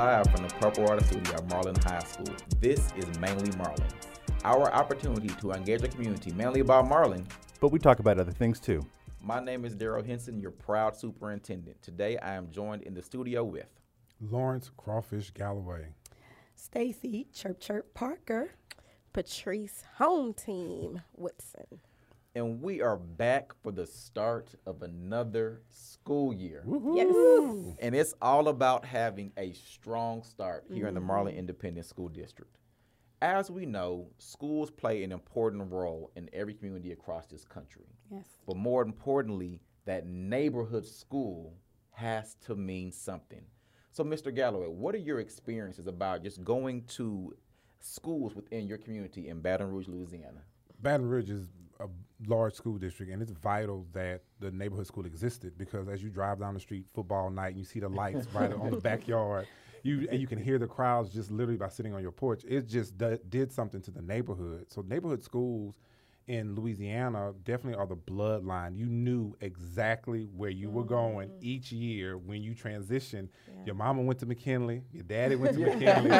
Live from the Purple Water Studio at Marlin High School, this is Mainly Marlin. Our opportunity to engage the community mainly about Marlin. But we talk about other things too. My name is Daryl Henson, your proud superintendent. Today I am joined in the studio with Lawrence Crawfish Galloway, Stacy Chirp Chirp Parker, Patrice Home Team Woodson. And we are back for the start of another school year. Yes. And it's all about having a strong start here in the Mm-hmm. Marlin Independent School District. As we know, schools play an important role in every community across this country. Yes. But more importantly, that neighborhood school has to mean something. So, Mr. Galloway, what are your experiences about just going to schools within your community in Baton Rouge, Louisiana? Baton Rouge is a large school district, and it's vital that the neighborhood school existed because as you drive down the street football night and you see the lights right on the backyard, you and you can hear the crowds just literally by sitting on your porch. It just d- did something to the neighborhood. So neighborhood schools in Louisiana definitely are the bloodline. You knew exactly where you were going mm. each year when you transitioned. Your mama went to McKinley, your daddy went to McKinley,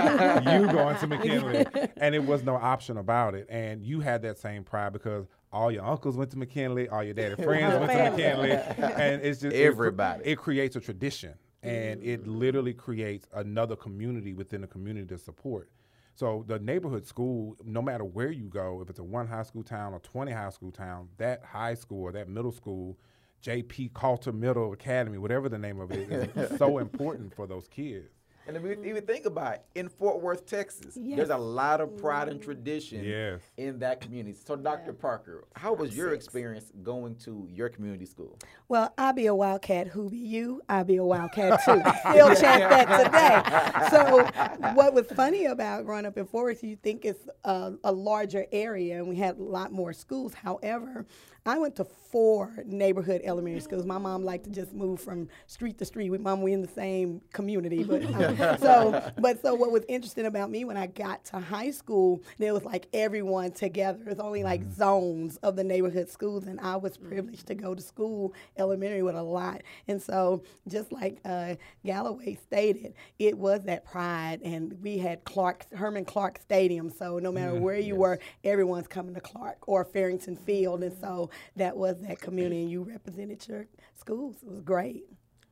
you going to McKinley, and it was no option about it. And you had that same pride because all your uncles went to McKinley, all your daddy friends went to McKinley, and it's just Everybody. It, creates a tradition, and it mm. literally creates another community within the community to support. So the neighborhood school, no matter where you go, if it's a one high school town or 20 high school town, that high school or that middle school, JP Coulter Middle Academy, whatever the name of it is, is so important for those kids. And if we even think about it, in Fort Worth, Texas, there's a lot of pride and tradition Yes. in that community. So, Dr. Parker, how was your experience going to your community school? Well, I'll be a wildcat. Who be you? I'll be a wildcat too. Still chant that today. So, what was funny about growing up in Fort Worth, you think it's a, a larger area, and we had a lot more schools. However, I went to four neighborhood elementary schools. My mom liked to just move from street to street. With mom, we in the same community, but um, so, but so what was interesting about me when I got to high school, there was like everyone together. It's only like mm-hmm. zones of the neighborhood schools, and I was mm-hmm. privileged to go to school elementary with a lot. And so, just like uh, Galloway stated, it was that pride, and we had Clark Herman Clark Stadium. So no matter mm-hmm. where you were, everyone's coming to Clark or Farrington Field, and so that was that community, and you represented your schools. It was great.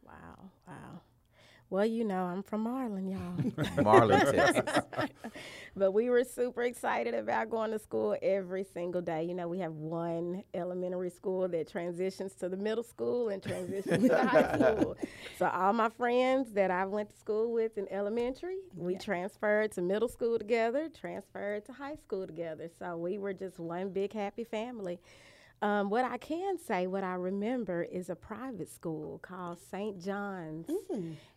Wow. Wow. Well, you know, I'm from Marlin, y'all. Marlin, Texas. but we were super excited about going to school every single day. You know, we have one elementary school that transitions to the middle school and transitions to high school. So all my friends that I went to school with in elementary, we transferred to middle school together, transferred to high school together. So we were just one big happy family. Um, what I can say, what I remember, is a private school called St. John's,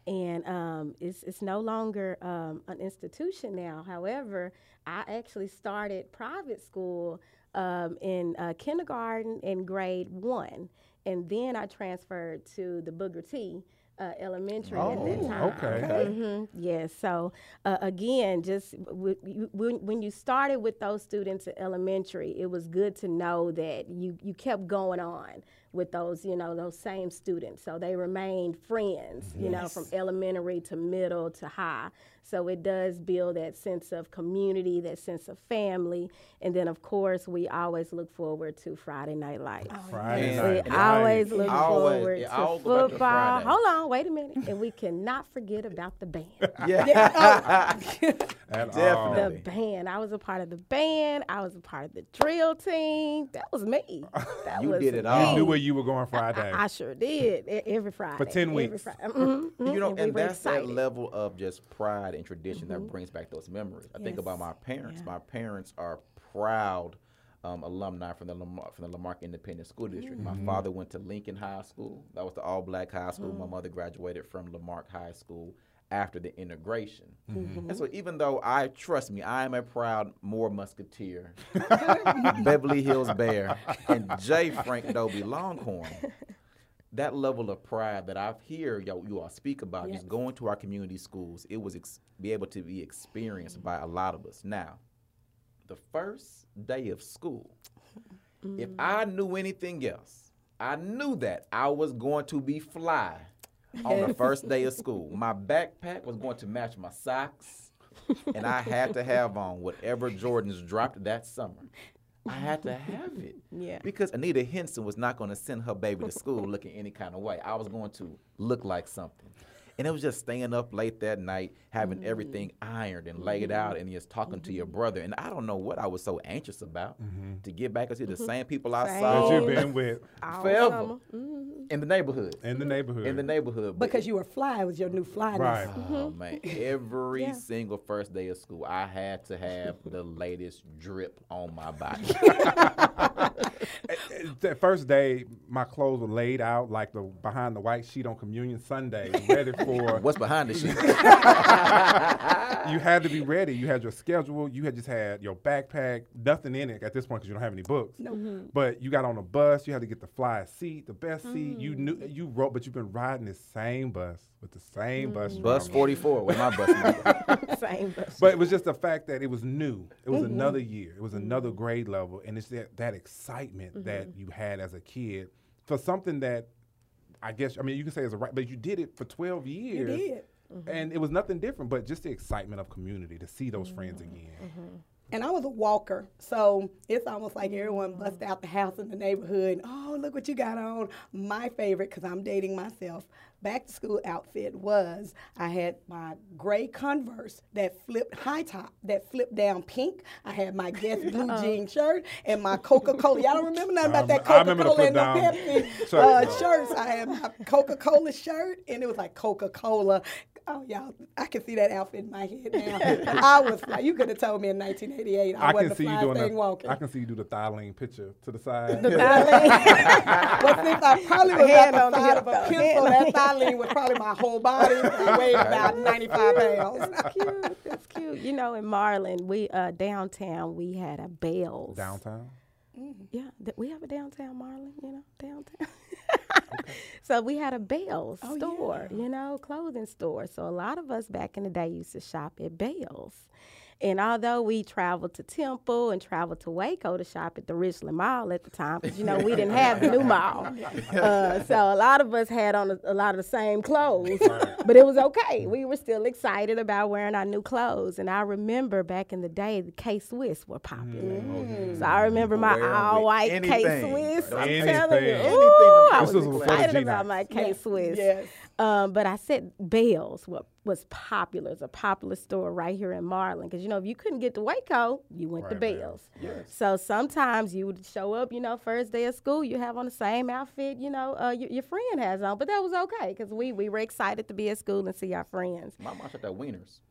and um, it's it's no longer um, an institution now. However, I actually started private school um, in uh, kindergarten in grade one, and then I transferred to the Booker T. Uh, elementary at that Oh, time. okay. Mm-hmm. Yes. So uh, again, just w- you, when, when you started with those students at elementary, it was good to know that you you kept going on with those you know those same students. So they remained friends. You know, from elementary to middle to high. So it does build that sense of community, that sense of family, and then of course we always look forward to Friday Night Lights. Oh, Friday Yeah. We night. always look Always. forward It to all go back to football. Hold on, wait a minute. And we cannot forget about the band. Yeah. At. Definitely. The band. I was a part of the band. I was a part of the drill team. That was me. That You was did it me. all. You knew where you were going Friday. I, I sure did. Every Friday. for 10 Every weeks. Friday. Mhm, mhm. You know, and and, we that's excited. that level of just pride and tradition that brings back those memories. I think about my parents. Yeah. My parents are proud um, alumni from the Lamar, from the La Marque Independent School District. My father went to Lincoln High School. That was the all-black high school. My mother graduated from La Marque High School after the integration. Mm-hmm. And so, even though I trust me, I am a proud Moore Musketeer, Beverly Hills Bear, and J. Frank Dobie Longhorn that level of pride that I hear y'all, you all speak about, Yes. just going to our community schools, it was ex- be able to be experienced by a lot of us. Now, the first day of school, if mm. I knew anything else, I knew that I was going to be fly on the first day of school. My backpack was going to match my socks, and I had to have on whatever Jordans dropped that summer. I had to have it. Yeah. Because Anita Henson was not going to send her baby to school looking any kind of way. I was going to look like something. And it was just staying up late that night, having Mm-hmm. everything ironed and laid out, mm-hmm. and just talking to your mm-hmm. brother. And I don't know what I was so anxious about mm-hmm. to get back and see the same people I Mm-hmm. Same. That you've been with forever summer. In the neighborhood. in the neighborhood. In the neighborhood. Because you were fly, it was your new flyness. Right. Oh man! Every Yeah. single first day of school, I had to have the latest drip on my body. that first day, my clothes were laid out like the behind the white sheet on Communion Sunday, ready for. What's behind the shit. you had to be ready. You had your schedule. You had just had your backpack, nothing in it at this point because you don't have any books. No. Mm-hmm. But you got on a bus. You had to get the fly seat, the best seat. You knew you wrote, but you've been riding this same bus with the same bus. Bus 44 with my bus number. Same bus. But it was just the fact that it was new. It was Mm-hmm. another year. It was another grade level, and it's that that excitement that Mm-hmm. you had as a kid for something that I guess I mean you can say is a right, but you did it for twelve You years. did. And it was nothing different, but just the excitement of community to see those friends Mm-hmm. again. And I was a walker, so it's almost like everyone bust out the house in the neighborhood. Oh, look what you got on. My favorite, because I'm dating myself, back to school outfit was I had my gray Converse that flipped high top, that flipped down pink. I had my Guess blue jean shirt and my Coca Cola. Y'all don't remember nothing about Um, that Coca Cola and no flip-down Pepsi uh, shirts. I had my Coca Cola shirt, and it was like Coca Cola. Oh, y'all, I can see that outfit in my head now. I was like, you could have told me in 1988 I, I wasn't can the see you flyest doing thing the, walking. I can see you do the Thylene picture to the side. The thyling Well, since I probably was Hand at on the the side of a though. pencil, that thylene was probably my whole body. I weighed about 95 pounds. That's cute. That's cute. You know, in Marlin, we uh, downtown we had a Bell's. Downtown. Yeah, th- we have a downtown Marlin. You know, downtown. so we had a Bell's Oh, store. You know, clothing store. So a lot of us back in the day used to shop at Bell's. And although we traveled to Temple and traveled to Waco to shop at the Richland Mall at the time, because you know we didn't have the new mall, uh, so a lot of us had on a, a lot of the same clothes, but it was okay. We were still excited about wearing our new clothes. And I remember back in the day, the K Swiss were popular. So I remember my Wear 'em with all white K. Swiss. I'm telling you, Ooh, I was was before the excited about my K Swiss. Yes. Um, but I said Bell's what was popular. It's a popular store right here in Marlin. Because, you know, if you couldn't get to Waco, you went to Right, Bell's. Yes. So sometimes you would show up, you know, first day of school, you have on the same outfit, you know, uh, your, your friend has on. But that was okay because we, we were excited to be at school and see our friends. My mom shot that Weiner's.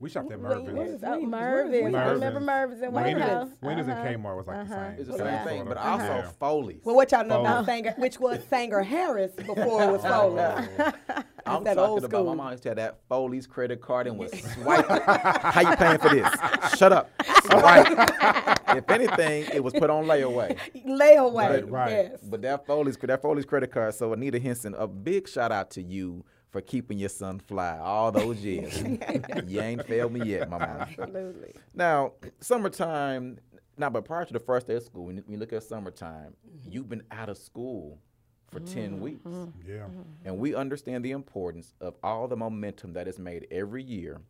We shopped at Where's- Mervyn's. oh, Where's Mervyn's. I remember Mervyn's. Mervyn's in Winners, Waco. Winners Uh-huh. and Kmart was like the same. It's the same sort thing, but also Yeah. Foley's. Well, what y'all know Oh. about Sanger, which was Sanger Harris before it was Foley. I'm that talking old about my mom used to have that Foley's credit card and was swiping. How you paying for this? Shut up. Swipe. if anything, it was put on layaway. Layaway. Right, right. Yes. But that Foley's that Foley's credit card. So Anita Henson, a big shout out to you for keeping your son fly all those years. you ain't failed me yet, my mom. Absolutely. Now, summertime. Now, but prior to the first day of school, when you look at summertime, mm-hmm. you've been out of school for ten mm-hmm. weeks. Yeah. Mm-hmm. And we understand the importance of all the momentum that is made every year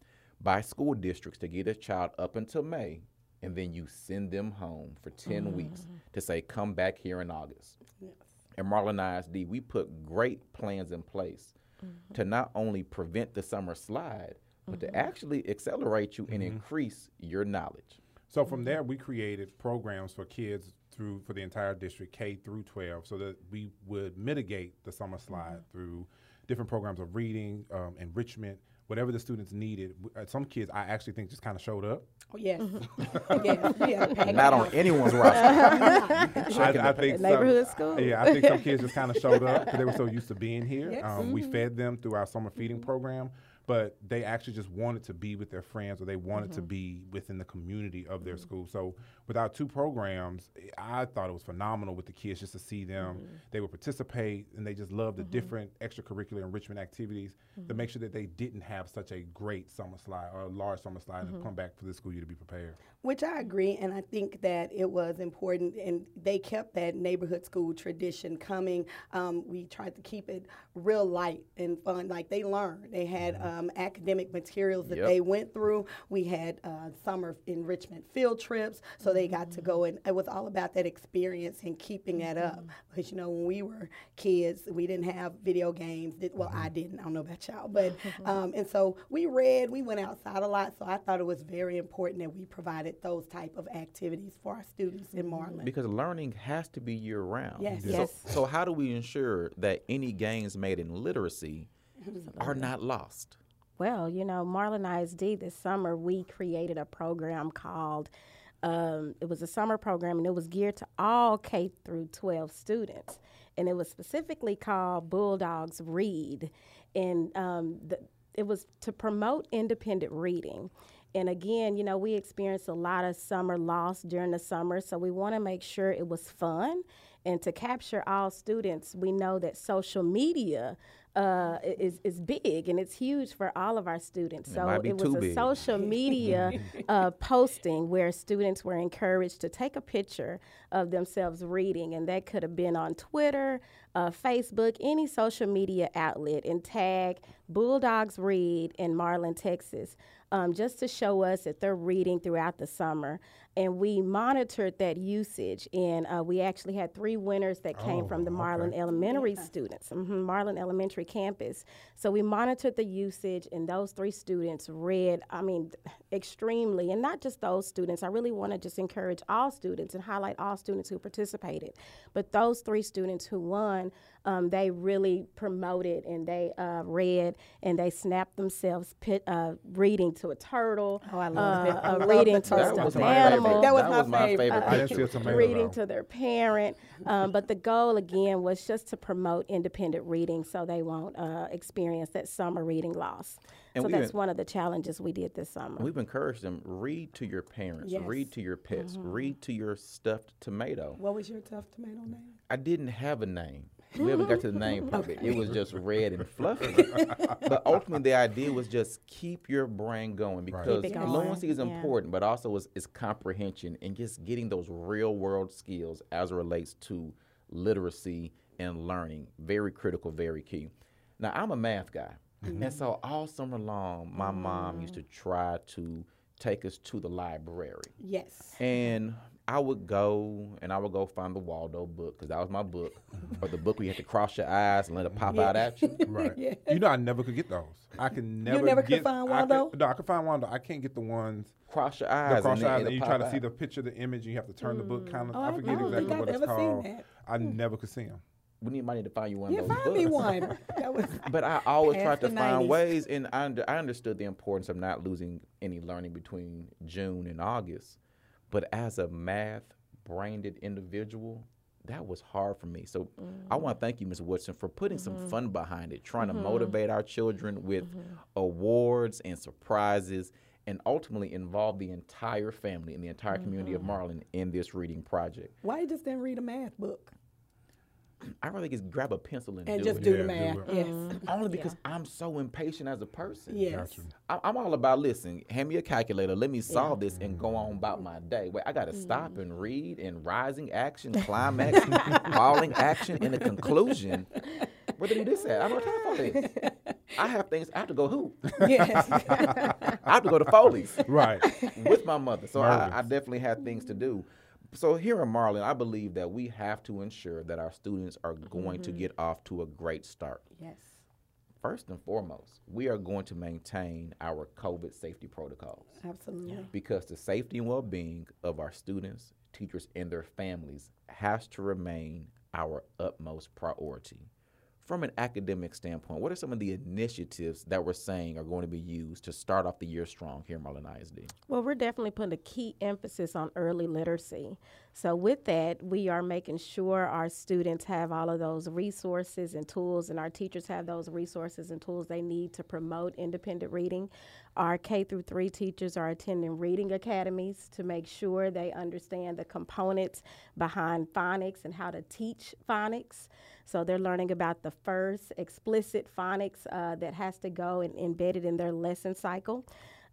by school districts to get a child up until May, and then you send them home for 10 weeks to say, come back here in August. Yes. And Marlin ISD, we put great plans in place Mm-hmm. to not only prevent the summer slide, but to mm-hmm. actually accelerate you and mm-hmm. increase your knowledge. So from there, we created programs for kids through for the entire district, K through 12, so that we would mitigate the summer slide through different programs of reading, um, enrichment, whatever the students needed. Uh, Some kids, I actually think, just kind of showed up. Oh, yes. yes. We had a Not on anyone's roster. I, I think some- Neighborhood school. Yeah, I think some kids just kind of showed up because they were so used to being here. Yes. Um, We fed them through our summer feeding program. but they actually just wanted to be with their friends or they wanted Mm-hmm. to be within the community of their school. So with our two programs, I thought it was phenomenal with the kids just to see them. Mm-hmm. They would participate and they just loved the different extracurricular enrichment activities Mm-hmm. to make sure that they didn't have such a great summer slide or a large summer slide Mm-hmm. and come back for the school year to be prepared. Which I agree, and I think that it was important, and they kept that neighborhood school tradition coming. Um, we tried to keep it real light and fun, like they learned. They had um, academic materials that Yep. they went through. We had uh, summer enrichment field trips, so they got to go, and it was all about that experience and keeping that up. Mm-hmm. Because you know, when we were kids, we didn't have video games. Did- Well, I mm-hmm. didn't. I don't know about y'all, but um, and so we read. We went outside a lot, so I thought it was very important that we provided those type of activities for our students in mm-hmm. Marlin. Because learning has to be year round. Yes. So, Yes. so how do we ensure that any gains made in literacy are not lost? Well, you know, Marlin ISD this summer, we created a program called, um, it was a summer program and it was geared to all K through 12 students. And it was specifically called Bulldogs Read. And um, the, it was to promote independent reading. And again, you know, we experienced a lot of summer loss during the summer, so we want to make sure it was fun. And to capture all students, we know that social media uh, is, is big and it's huge for all of our students. so might it was a big. social media uh, posting where students were encouraged to take a picture of themselves reading, and that could have been on Twitter, uh, Facebook, any social media outlet, and tag Bulldogs Read in Marlin, Texas, um, just to show us that they're reading throughout the summer. And we monitored that usage, and uh, we actually had three winners that came Oh, from the okay. Marlin Elementary students, hmm Marlin Elementary campus. So we monitored the usage, and those three students read, I mean, extremely. And not just those students, I really want to just encourage all students and highlight all students who participated. But those three students who won, um, they really promoted and they uh, read and they snapped themselves pit, uh, reading to a turtle, Oh, I love it. I uh, love reading to a stuffed animal. Favorite. That was that my was my favorite. favorite. I didn't see a picture. tomato reading though. to their parent. Um, but the goal again was just to promote independent reading so they won't uh, experience that summer reading loss. And so we that's even- one of the challenges we did this summer. We've encouraged them read to your parents, Yes. read to your pets, Mm-hmm. read to your stuffed tomato. What was your stuffed tomato name? I didn't have a name. We haven't got to the name part of it. It was just red and fluffy. but ultimately, the idea was just keep your brain going because Keep it going, fluency is yeah. important, but also is, is comprehension and just getting those real world skills as it relates to literacy and learning. Very critical, very key. Now, I'm a math guy. Mm-hmm. And so all summer long, my mom used mm. to try to take us to the library. Yes. And I would go and I would go find the Waldo book because that was my book, or the book where you had to cross your eyes and let it pop out at you. Right. Yeah. You know, I never could get those. I can never. You never could get, find I could- Waldo? no, I could find Waldo. I can't get the ones. Cross your The eyes. cross and, then eyes, and you pop try to out. see the picture, the image, and you have to turn the book mm. kind of. Oh, I I forget don't exactly think what I've it's ever seen called. that. I hmm. never could see them. We need money to find you one Yeah, of those find me one. That was But I always tried to find 90s. ways, and I, under, I understood the importance of not losing any learning between June and August. But as a math brained individual, that was hard for me. So I mm-hmm. want to thank you, Ms. Woodson, for putting some mm-hmm. fun behind it, trying to mm-hmm. motivate our children with awards and surprises, and ultimately involve the entire family and the entire community of Marlin in this reading project. why you just didn't read a math book I'd rather just grab a pencil and, and do just it. do Yeah, the do math. it. Yes. Mm-hmm. Only because I'm so impatient as a person. Yes. Gotcha. I- I'm all about listen. Hand me a calculator. Let me solve this and go on about mm-hmm. my day. Wait, I got to stop mm-hmm. and read and rising action, climax, falling action, and a conclusion. Where did he do this at? I don't have time for this. I have things. I have to go who? Yes. I have to go to Foley's Right. with my mother. So I, I definitely had things to do. So here in Marlin, I believe that we have to ensure that our students are going to mm-hmm. get off to a great start. yes. First and foremost, we are going to maintain our COVID safety protocols Absolutely. because the safety and well being of our students, teachers, and their families has to remain our utmost priority. From an academic standpoint, what are some of the initiatives that we're saying are going to be used to start off the year strong here in Marlin ISD? Well, we're definitely putting a key emphasis on early literacy. So, with that, we are making sure our students have all of those resources and tools, and our teachers have those resources and tools they need to promote independent reading. Our K through three teachers are attending reading academies to make sure they understand the components behind phonics and how to teach phonics. So they're learning about the first explicit phonics uh, that has to go and embedded in their lesson cycle.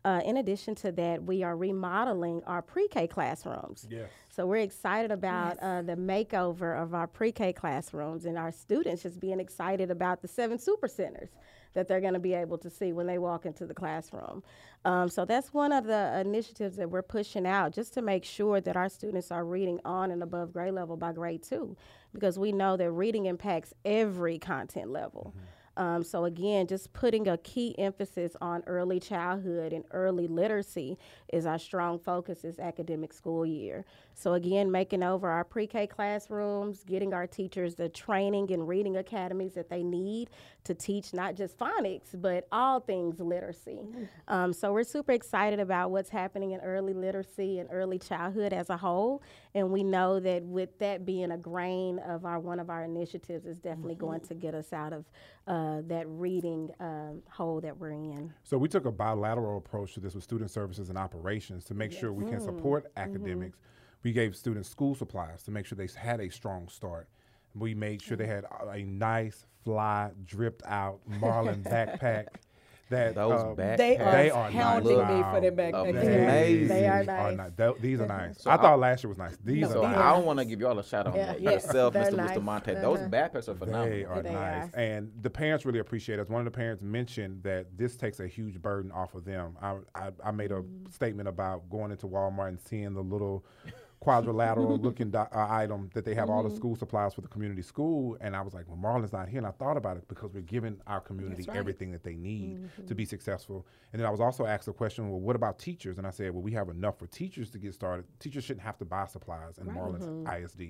Uh, in addition to that, we are remodeling our pre-K classrooms. Yes. So we're excited about uh, the makeover of our pre-K classrooms and our students just being excited about the seven super centers that they're going to be able to see when they walk into the classroom. Um, so that's one of the initiatives that we're pushing out just to make sure that our students are reading on and above grade level by grade two, because we know that reading impacts every content level. Mm-hmm. Um, so again, just putting a key emphasis on early childhood and early literacy is our strong focus this academic school year. So again, making over our pre-K classrooms, getting our teachers the training and reading academies that they need to teach not just phonics but all things literacy. Um, so we're super excited about what's happening in early literacy and early childhood as a whole, and we know that with that being a grain of our one of our initiatives is definitely going to get us out of uh, that reading um, hole that we're in. So we took a bilateral approach to this with student services and operations to make sure we can support academics. We gave students school supplies to make sure they had a strong start. We made sure they had a, a nice, fly, dripped out Marlin backpack. That Those uh, backpacks. They are They are hounding nice. me for their Wow. backpacks. Amazing. They are These nice. ni- th- these are nice. So I I- thought last year was nice. These No, are So these nice. I want to give you all a shout out Yeah, on yes, yourself, Mr. nice. Bustamante. Those Uh-huh. backpacks are phenomenal. They are They nice. are. And the parents really appreciate us. One of the parents mentioned that this takes a huge burden off of them. I, I, I made a Mm-hmm. statement about going into Walmart and seeing the little quadrilateral looking do- uh, item that they have all the Mm-hmm. school supplies for the community school. And I was like, well, Marlin's not here. And I thought about it because we're giving our community right. everything that they need Mm-hmm. to be successful. And then I was also asked the question, well, what about teachers? And I said, well, we have enough for teachers to get started. Teachers shouldn't have to buy supplies in Marlin's Mm-hmm. ISD.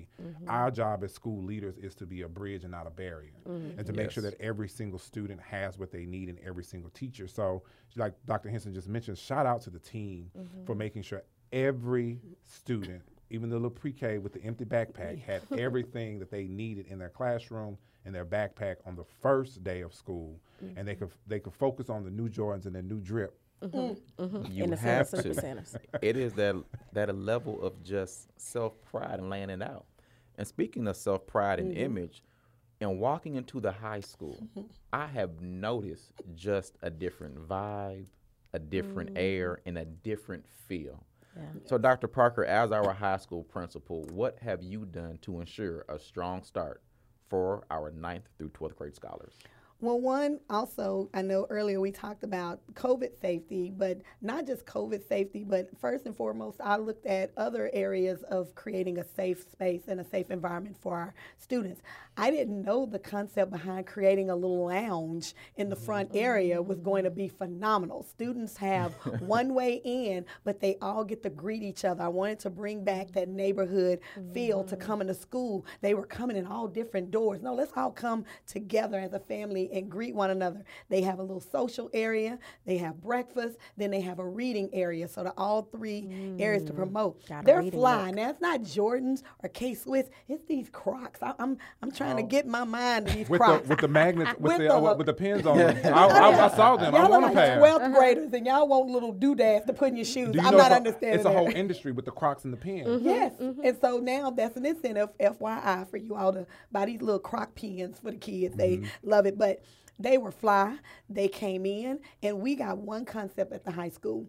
Our job as school leaders is to be a bridge and not a barrier, Mm-hmm. and to make sure that every single student has what they need and every single teacher. So, like Dr. Henson just mentioned, shout out to the team for making sure every student, even the little pre-K with the empty backpack, had everything that they needed in their classroom and their backpack on the first day of school, and they could they could focus on the new Jordans and the new drip. Mm. You in the have Center to. Super it is that that a level of just self pride and laying it out. And speaking of self pride and image, and walking into the high school, I have noticed just a different vibe, a different air, and a different feel. So, Dr. Parker, as our high school principal, what have you done to ensure a strong start for our ninth through 12th grade scholars? Well, one, also, I know earlier we talked about COVID safety, but not just COVID safety, but first and foremost, I looked at other areas of creating a safe space and a safe environment for our students. I didn't know the concept behind creating a little lounge in the front area was going to be phenomenal. Students have one way in, but they all get to greet each other. I wanted to bring back that neighborhood feel to come into school. They were coming in all different doors. No, let's all come together as a family and greet one another. They have a little social area, they have breakfast, then they have a reading area. So the all three areas to promote. Got They're reading fly. nook. Now it's not Jordans or K Swiss. It's these Crocs. I, I'm I'm trying to get my mind to these Oh. With Crocs. the with the magnets with, With the, the uh, with the pins on them, I, I, I saw them. I Y'all want are a like pair. 12th graders and y'all want little doodads to put in your shoes. You I'm not understanding It's a whole industry with the Crocs and the pins. Mm-hmm. Yes. And so now that's an incentive, FYI, for you all to buy these little croc pins for the kids. They love it. But they were fly. They came in, and we got one concept at the high school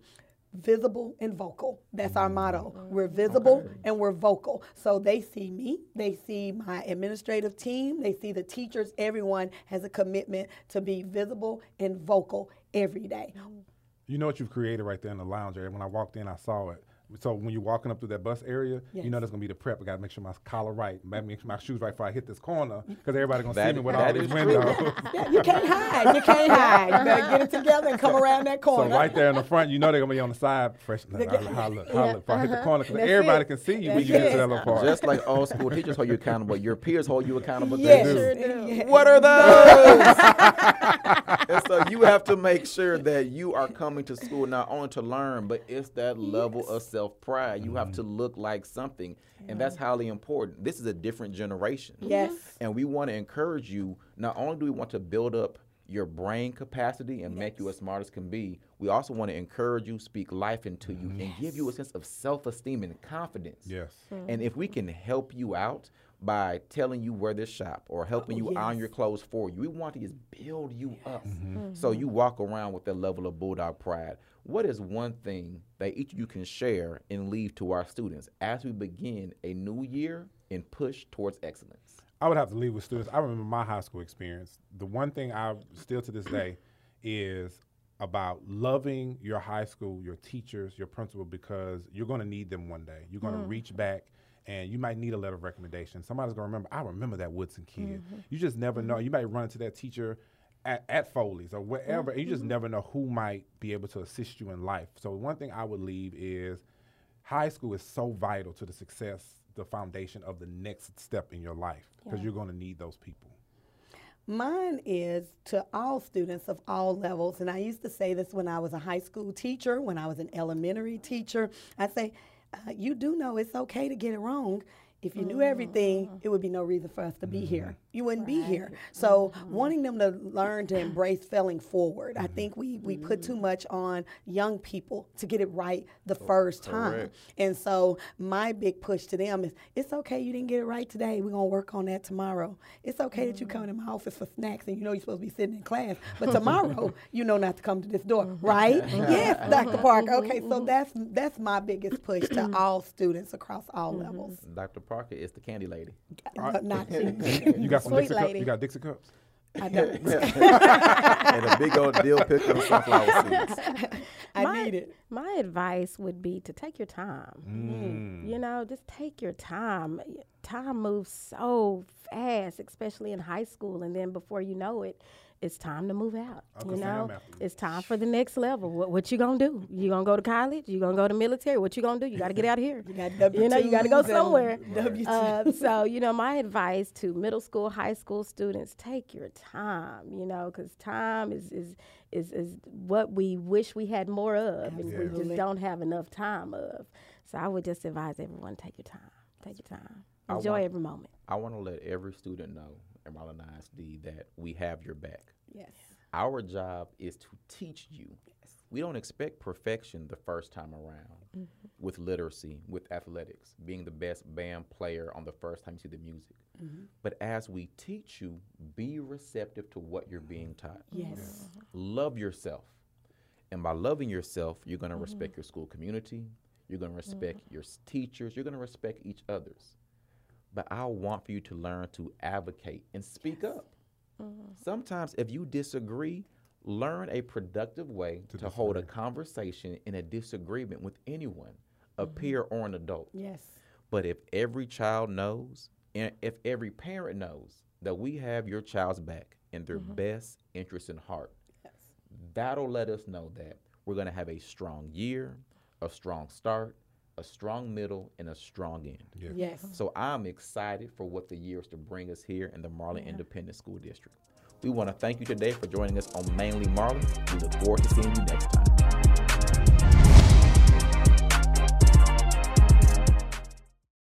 visible and vocal. That's our motto. We're visible and we're vocal. So they see me, they see my administrative team, they see the teachers, everyone has a commitment to be visible and vocal every day. You know what you've created right there in the lounge area. When I walked in, I saw it. So when you're walking up through that bus area, Yes. you know there's gonna be the prep. I gotta make sure my collar right, make sure my shoes right before I hit this corner, because mm-hmm. everybody gonna That- see me with all these windows. Yeah, you can't hide. You can't hide. You better get it together and come around that corner. so right there in the front, you know they're gonna be on the side. Fresh, holla, holla, holla, before I hit the uh-huh. corner, because everybody it. can see you when That's you get to that little part. Just like old school teachers hold you accountable, your peers hold you accountable. too. Yes. Sure do. Yeah. What are those? and so you have to make sure that you are coming to school not only to learn, but it's that level of self pride. You have to mm-hmm. look like something, and that's highly important. This is a different generation. Mm-hmm. Yes. And we want to encourage you. Not only do we want to build up your brain capacity and make you as smart as can be, we also want to encourage you, speak life into you, and give you a sense of self esteem and confidence. yes. And if we can help you out by telling you where to shop or helping oh, you iron your clothes for you, we want to just build you up mm-hmm. Mm-hmm. so you walk around with that level of bulldog pride. What is one thing that each of you can share and leave to our students as we begin a new year and push towards excellence? I would have to leave with students. I remember my high school experience. The one thing I still to this day is about loving your high school, your teachers, your principal, because you're going to need them one day. You're going to mm-hmm. reach back and you might need a letter of recommendation. Somebody's to remember, I remember that Woodson kid. Mm-hmm. You just never know. Mm-hmm. You might run into that teacher at, at Foley's or wherever, and you just mm-hmm. never know who might be able to assist you in life. So, one thing I would leave is high school is so vital to the success, the foundation of the next step in your life because you're going to need those people. Mine is to all students of all levels. And I used to say this when I was a high school teacher, when I was an elementary teacher. I say, uh, you do know it's okay to get it wrong. If you knew mm-hmm. everything, mm-hmm. it would be no reason for us to be here. Mm-hmm. You wouldn't be here. So, mm-hmm. wanting them to learn to embrace failing forward, I think we, we mm-hmm. put too much on young people to get it right the oh, first time. correct. And so my big push to them is it's okay you didn't get it right today. We're gonna work on that tomorrow. It's okay that you mm-hmm. come to my office for snacks and you know you're supposed to be sitting in class, but tomorrow you know not to come to this door, right? yes, Dr. Parker. Okay, so that's that's my biggest push to all students across all levels. Dr. Parker is the candy lady. Not you. You got some Dixie cups? You got Dixie cups? I don't. and a big old dill pickle and sunflower seeds. I my, need it. My advice would be to take your time. Mm. You know, just take your time. Time moves so fast, especially in high school, and then before you know it, it's time to move out. Uncle you know, after it's time for the next level. What, what you gonna do? You gonna go to college? You gonna go to military? What you gonna do? You got to get out of here. You got You know, you got to go somewhere. W2s. Uh, so, you know, my advice to middle school, high school students: take your time. You know, because time is is is is what we wish we had more of, and we just don't have enough time of. So, I would just advise everyone: take your time. Take your time. Enjoy want- every moment. I want to let every student know at Marlin ISD that we have your back. Yes. Our job is to teach you. Yes. We don't expect perfection the first time around mm-hmm. with literacy, with athletics, being the best band player on the first time you see the music. Mm-hmm. But as we teach you, be receptive to what you're being taught. Yes. Love yourself. And by loving yourself, you're going to mm-hmm. respect your school community, you're going to respect your teachers, you're going to respect each other's. But I want for you to learn to advocate and speak up. Mm-hmm. Sometimes, if you disagree, learn a productive way to, hold a conversation in a disagreement with anyone, a mm-hmm. peer or an adult. Yes. But if every child knows, and if every parent knows that we have your child's back and their mm-hmm. best interest in heart, yes. that'll let us know that we're going to have a strong year, a strong start, a strong middle, and a strong end. Yes. Yes. So I'm excited for what the year is to bring us here in the Marlin Independent School District. We want to thank you today for joining us on Mainly Marlin. We look forward to seeing you next time.